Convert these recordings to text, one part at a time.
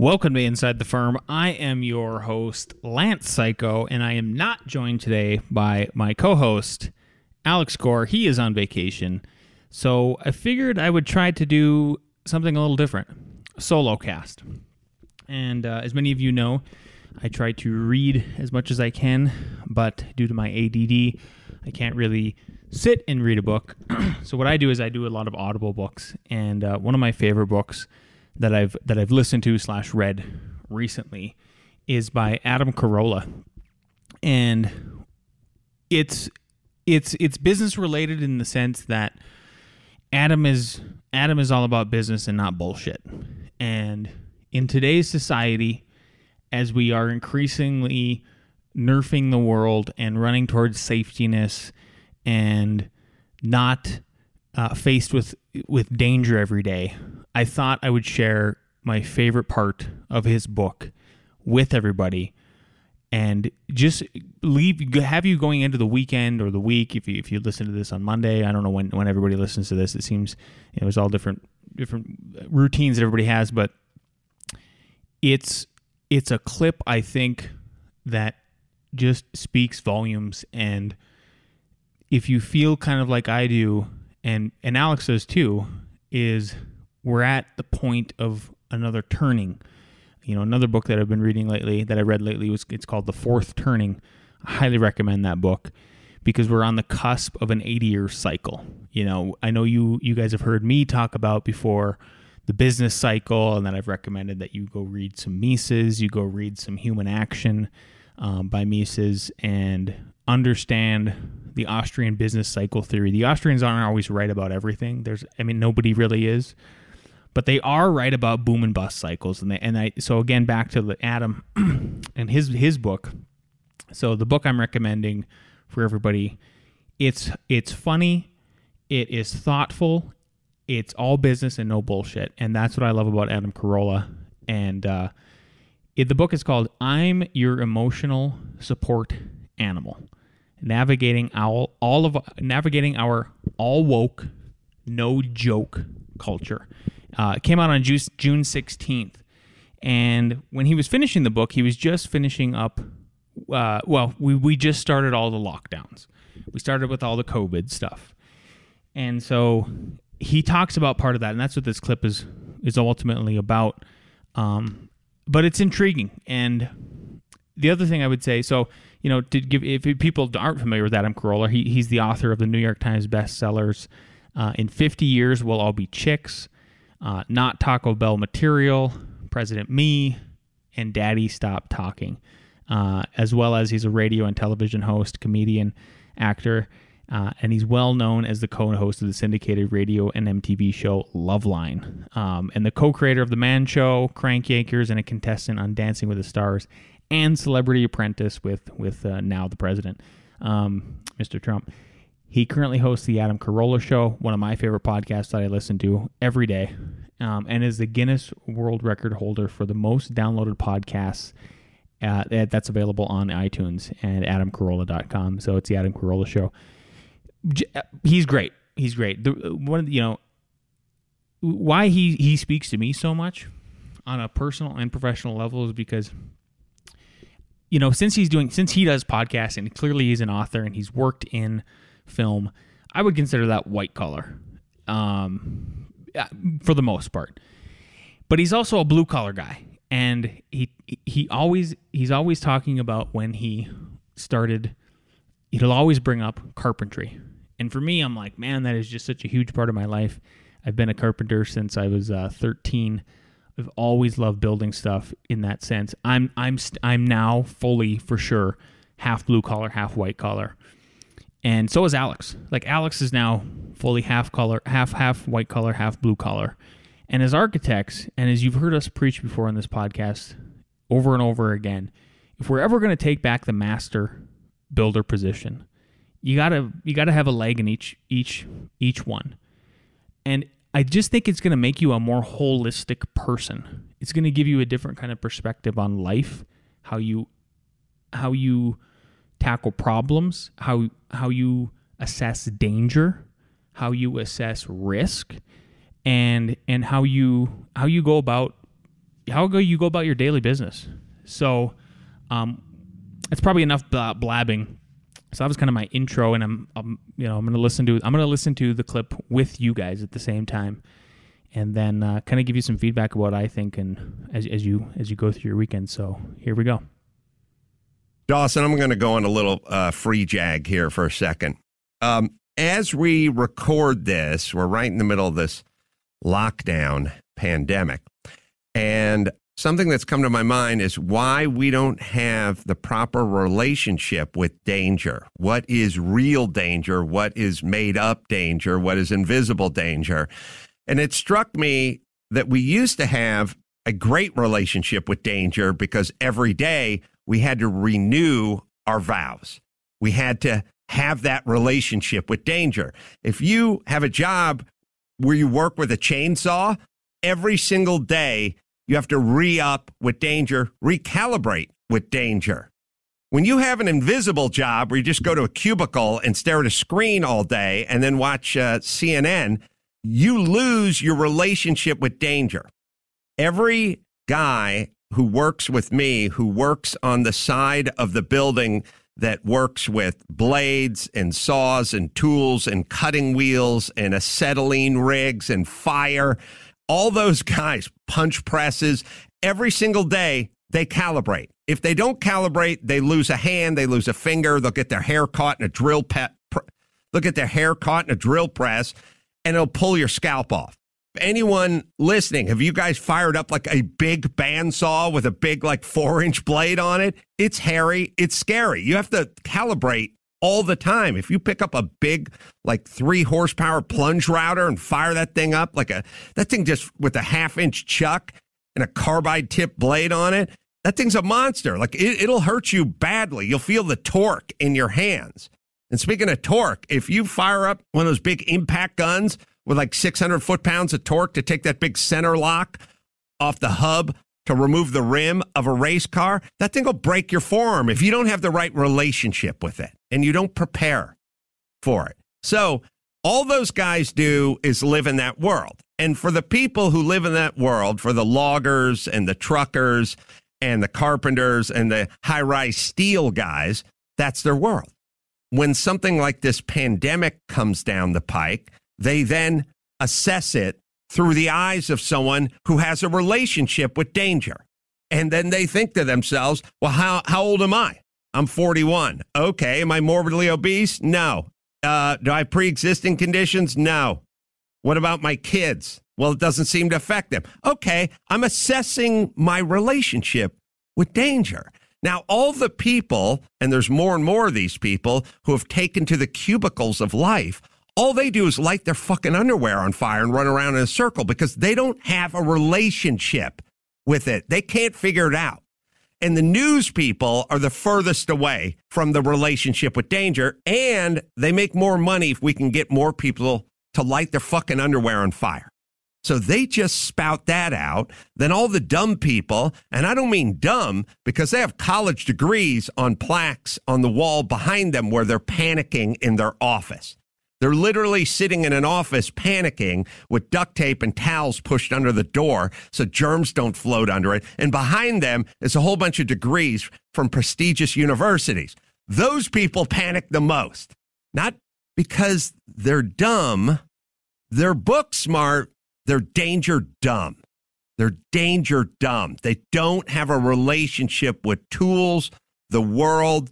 Welcome to Inside the Firm. I am your host, Lance Cayko, and I am not joined today by my co host, Alex Gore. He is on vacation. So I figured I would try to do something a little different solo cast. And uh, as many of you know, I try to read as much as I can, but due to my ADD, I can't really sit and read a book. so what I do is I do a lot of audible books, and uh, one of my favorite books that I've that I've listened to slash read recently is by Adam Carolla, and it's it's it's business related in the sense that Adam is Adam is all about business and not bullshit. And in today's society, as we are increasingly nerfing the world and running towards safetyness and not uh, faced with with danger every day, I thought I would share my favorite part of his book with everybody and just leave have you going into the weekend or the week if you if you listen to this on Monday I don't know when when everybody listens to this it seems you know, it's all different different routines that everybody has but it's it's a clip I think that just speaks volumes. And if you feel kind of like I do and and Alex does too is we're at the point of another turning. You know, another book that I've been reading lately that I read lately was it's called The Fourth Turning. I highly recommend that book because we're on the cusp of an 80 year cycle. You know, I know you you guys have heard me talk about before the business cycle, and then I've recommended that you go read some Mises, you go read some Human Action um, by Mises, and understand the Austrian business cycle theory. The Austrians aren't always right about everything. There's, I mean, nobody really is but they are right about boom and bust cycles and they, and I so again back to the Adam and his his book. So the book I'm recommending for everybody, it's it's funny, it is thoughtful, it's all business and no bullshit, and that's what I love about Adam Carolla. And uh, it, the book is called "I'm Your Emotional Support Animal." Navigating all all of navigating our all woke, no joke culture. Uh, it came out on June 16th. And when he was finishing the book, he was just finishing up. Uh, well, we, we just started all the lockdowns. We started with all the COVID stuff. And so he talks about part of that. And that's what this clip is, is ultimately about. Um, but it's intriguing. And the other thing I would say so, you know, to give, if people aren't familiar with Adam Carolla, he, he's the author of the New York Times bestsellers. Uh, in 50 years, we'll all be chicks uh, Not Taco Bell Material, President Me, and Daddy Stop Talking, uh, as well as he's a radio and television host, comedian, actor, uh, and he's well known as the co-host of the syndicated radio and MTV show Loveline, um, and the co-creator of The Man Show, Crank Yankers, and a contestant on Dancing with the Stars, and Celebrity Apprentice with with uh, now the president, um, Mr. Trump. He currently hosts the Adam Carolla Show, one of my favorite podcasts that I listen to every day, um, and is the Guinness World Record holder for the most downloaded podcasts uh, that's available on iTunes and adamcarolla.com. So it's the Adam Carolla Show. Uh, he's great. He's great. The, one the, you know why he he speaks to me so much on a personal and professional level is because you know since he's doing since he does podcasts podcasting clearly he's an author and he's worked in film, I would consider that white collar, um, for the most part. But he's also a blue collar guy, and he he always he's always talking about when he started. He'll always bring up carpentry, and for me, I'm like, man, that is just such a huge part of my life. I've been a carpenter since I was uh, 13. I've always loved building stuff in that sense. I'm I'm I'm now fully for sure half blue collar, half white collar and so is Alex. Like Alex is now fully half color, half half white color, half blue color. And as architects, and as you've heard us preach before on this podcast, over and over again, if we're ever going to take back the master builder position, you gotta you gotta have a leg in each each each one. And I just think it's going to make you a more holistic person. It's going to give you a different kind of perspective on life, how you how you tackle problems, how how you assess danger, how you assess risk, and and how you how you go about how go you go about your daily business. So, um, it's probably enough blabbing. So that was kind of my intro, and I'm, I'm you know I'm gonna listen to I'm gonna listen to the clip with you guys at the same time, and then uh, kind of give you some feedback about what I think and as as you as you go through your weekend. So here we go. Dawson, I'm going to go on a little uh, free jag here for a second. Um, as we record this, we're right in the middle of this lockdown pandemic. And something that's come to my mind is why we don't have the proper relationship with danger. What is real danger? What is made up danger? What is invisible danger? And it struck me that we used to have a great relationship with danger because every day we had to renew our vows. We had to have that relationship with danger. If you have a job where you work with a chainsaw, every single day you have to re up with danger, recalibrate with danger. When you have an invisible job where you just go to a cubicle and stare at a screen all day and then watch uh, CNN, you lose your relationship with danger. Every guy who works with me, who works on the side of the building that works with blades and saws and tools and cutting wheels and acetylene rigs and fire. All those guys, punch presses, every single day they calibrate. If they don't calibrate, they lose a hand, they lose a finger, they'll get their hair caught in a drill pet. Look at their hair caught in a drill press and it'll pull your scalp off anyone listening, have you guys fired up like a big bandsaw with a big, like four inch blade on it? It's hairy. It's scary. You have to calibrate all the time. If you pick up a big, like three horsepower plunge router and fire that thing up like a, that thing just with a half inch chuck and a carbide tip blade on it, that thing's a monster. Like it, it'll hurt you badly. You'll feel the torque in your hands. And speaking of torque, if you fire up one of those big impact guns with like 600 foot pounds of torque to take that big center lock off the hub to remove the rim of a race car, that thing will break your forearm if you don't have the right relationship with it and you don't prepare for it. So, all those guys do is live in that world. And for the people who live in that world, for the loggers and the truckers and the carpenters and the high rise steel guys, that's their world. When something like this pandemic comes down the pike, they then assess it through the eyes of someone who has a relationship with danger. And then they think to themselves, well, how, how old am I? I'm 41. Okay. Am I morbidly obese? No. Uh, do I have pre existing conditions? No. What about my kids? Well, it doesn't seem to affect them. Okay. I'm assessing my relationship with danger. Now, all the people, and there's more and more of these people who have taken to the cubicles of life, all they do is light their fucking underwear on fire and run around in a circle because they don't have a relationship with it. They can't figure it out. And the news people are the furthest away from the relationship with danger. And they make more money if we can get more people to light their fucking underwear on fire. So they just spout that out. Then all the dumb people, and I don't mean dumb because they have college degrees on plaques on the wall behind them where they're panicking in their office. They're literally sitting in an office panicking with duct tape and towels pushed under the door so germs don't float under it. And behind them is a whole bunch of degrees from prestigious universities. Those people panic the most, not because they're dumb, they're book smart, they're danger dumb. They're danger dumb. They don't have a relationship with tools, the world,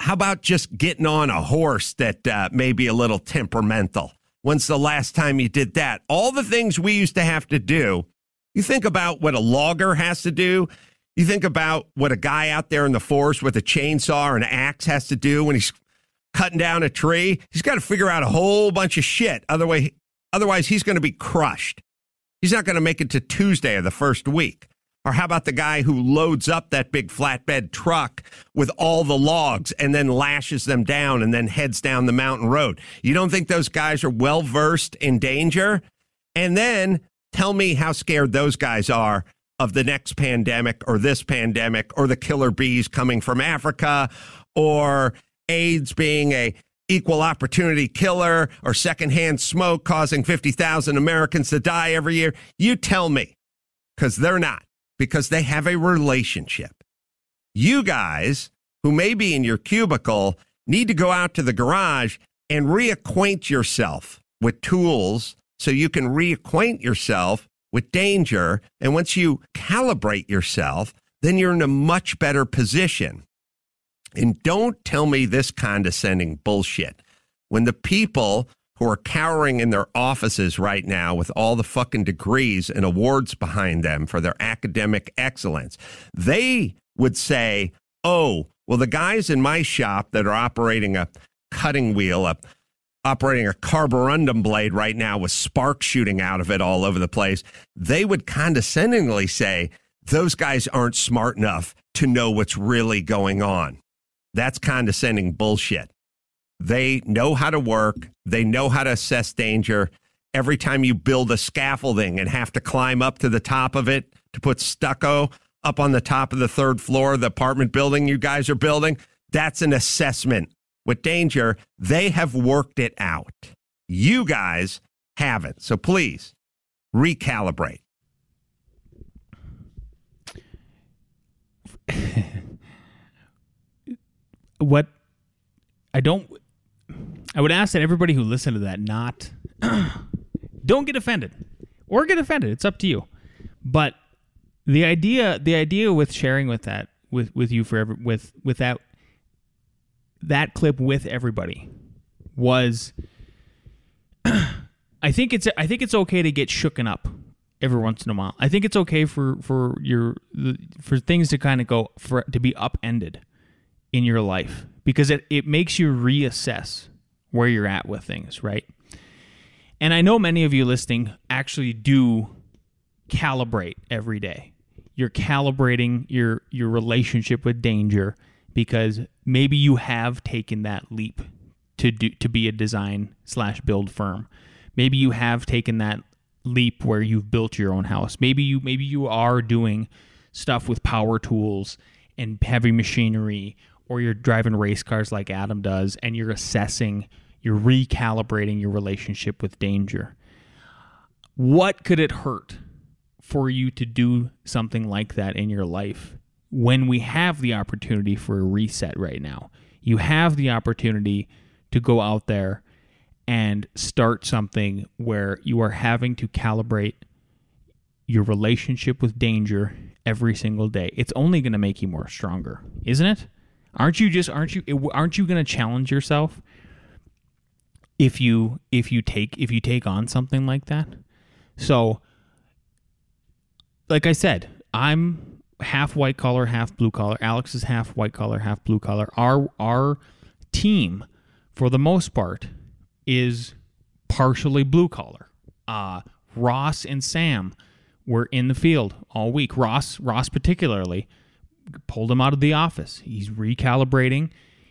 how about just getting on a horse that uh, may be a little temperamental? When's the last time you did that? All the things we used to have to do. You think about what a logger has to do. You think about what a guy out there in the forest with a chainsaw or an axe has to do when he's cutting down a tree. He's got to figure out a whole bunch of shit. Otherwise, otherwise he's going to be crushed. He's not going to make it to Tuesday of the first week. Or how about the guy who loads up that big flatbed truck with all the logs and then lashes them down and then heads down the mountain road? You don't think those guys are well versed in danger? And then tell me how scared those guys are of the next pandemic or this pandemic or the killer bees coming from Africa or AIDS being a equal opportunity killer or secondhand smoke causing 50,000 Americans to die every year. You tell me because they're not because they have a relationship. You guys who may be in your cubicle need to go out to the garage and reacquaint yourself with tools so you can reacquaint yourself with danger. And once you calibrate yourself, then you're in a much better position. And don't tell me this condescending bullshit. When the people who are cowering in their offices right now with all the fucking degrees and awards behind them for their academic excellence. They would say, oh, well, the guys in my shop that are operating a cutting wheel, a, operating a carborundum blade right now with sparks shooting out of it all over the place, they would condescendingly say, those guys aren't smart enough to know what's really going on. That's condescending bullshit. They know how to work, they know how to assess danger. Every time you build a scaffolding and have to climb up to the top of it to put stucco up on the top of the third floor of the apartment building you guys are building, that's an assessment. With danger, they have worked it out. You guys haven't. So please recalibrate. what I don't I would ask that everybody who listened to that not don't get offended or get offended. It's up to you. But the idea, the idea with sharing with that with with you forever with with that that clip with everybody was I think it's I think it's okay to get shooken up every once in a while. I think it's okay for for your for things to kind of go for to be upended in your life because it, it makes you reassess where you're at with things, right? And I know many of you listening actually do calibrate every day. You're calibrating your your relationship with danger because maybe you have taken that leap to do to be a design slash build firm. Maybe you have taken that leap where you've built your own house. Maybe you maybe you are doing stuff with power tools and heavy machinery or you're driving race cars like Adam does and you're assessing, you're recalibrating your relationship with danger. What could it hurt for you to do something like that in your life when we have the opportunity for a reset right now? You have the opportunity to go out there and start something where you are having to calibrate your relationship with danger every single day. It's only going to make you more stronger, isn't it? Aren't you just aren't you aren't you going to challenge yourself if you if you take if you take on something like that? So like I said, I'm half white collar, half blue collar. Alex is half white collar, half blue collar. Our our team for the most part is partially blue collar. Uh, Ross and Sam were in the field all week. Ross Ross particularly pulled him out of the office. He's recalibrating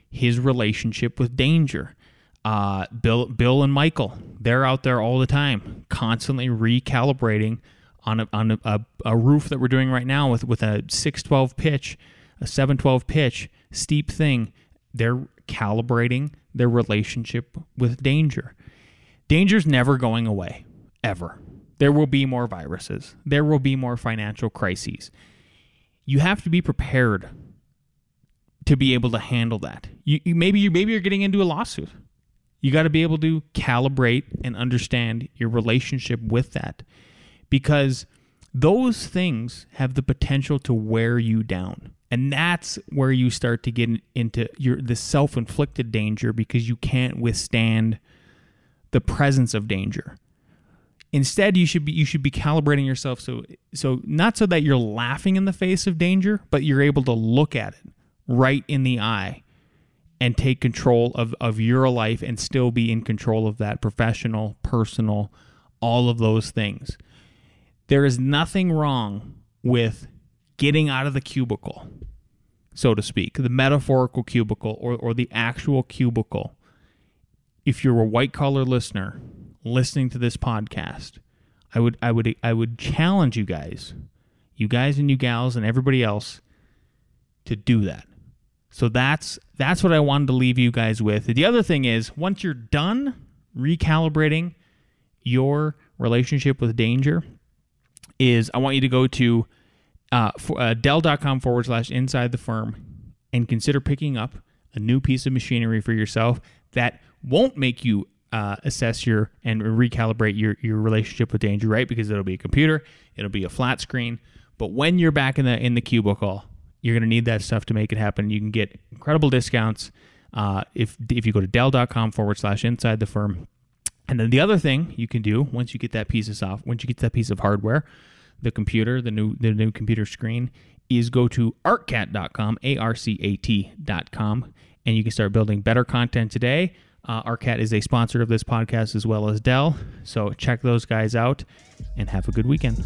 his relationship with danger. Uh, Bill, Bill and Michael, they're out there all the time, constantly recalibrating on a, on a, a, a roof that we're doing right now with with a six twelve pitch, a seven twelve pitch, steep thing. They're calibrating their relationship with danger. Danger's never going away, ever. There will be more viruses. There will be more financial crises you have to be prepared to be able to handle that. You, you maybe you maybe you're getting into a lawsuit. You got to be able to calibrate and understand your relationship with that because those things have the potential to wear you down. And that's where you start to get into your the self-inflicted danger because you can't withstand the presence of danger. Instead, you should be you should be calibrating yourself so so not so that you're laughing in the face of danger, but you're able to look at it right in the eye and take control of, of your life and still be in control of that professional, personal, all of those things. There is nothing wrong with getting out of the cubicle, so to speak, the metaphorical cubicle or, or the actual cubicle. If you're a white collar listener listening to this podcast, I would I would I would challenge you guys, you guys and you gals and everybody else to do that. So that's that's what I wanted to leave you guys with. The other thing is once you're done recalibrating your relationship with danger, is I want you to go to uh, for, uh, Dell.com forward slash inside the firm and consider picking up a new piece of machinery for yourself that won't make you uh, assess your and recalibrate your your relationship with danger, right? Because it'll be a computer, it'll be a flat screen. But when you're back in the in the cubicle, you're going to need that stuff to make it happen. You can get incredible discounts uh, if if you go to Dell.com forward slash inside the firm. And then the other thing you can do once you get that piece of soft, once you get that piece of hardware, the computer, the new the new computer screen, is go to arcat.com, a r c a t.com, and you can start building better content today. Uh, Arcat is a sponsor of this podcast as well as Dell, so check those guys out and have a good weekend.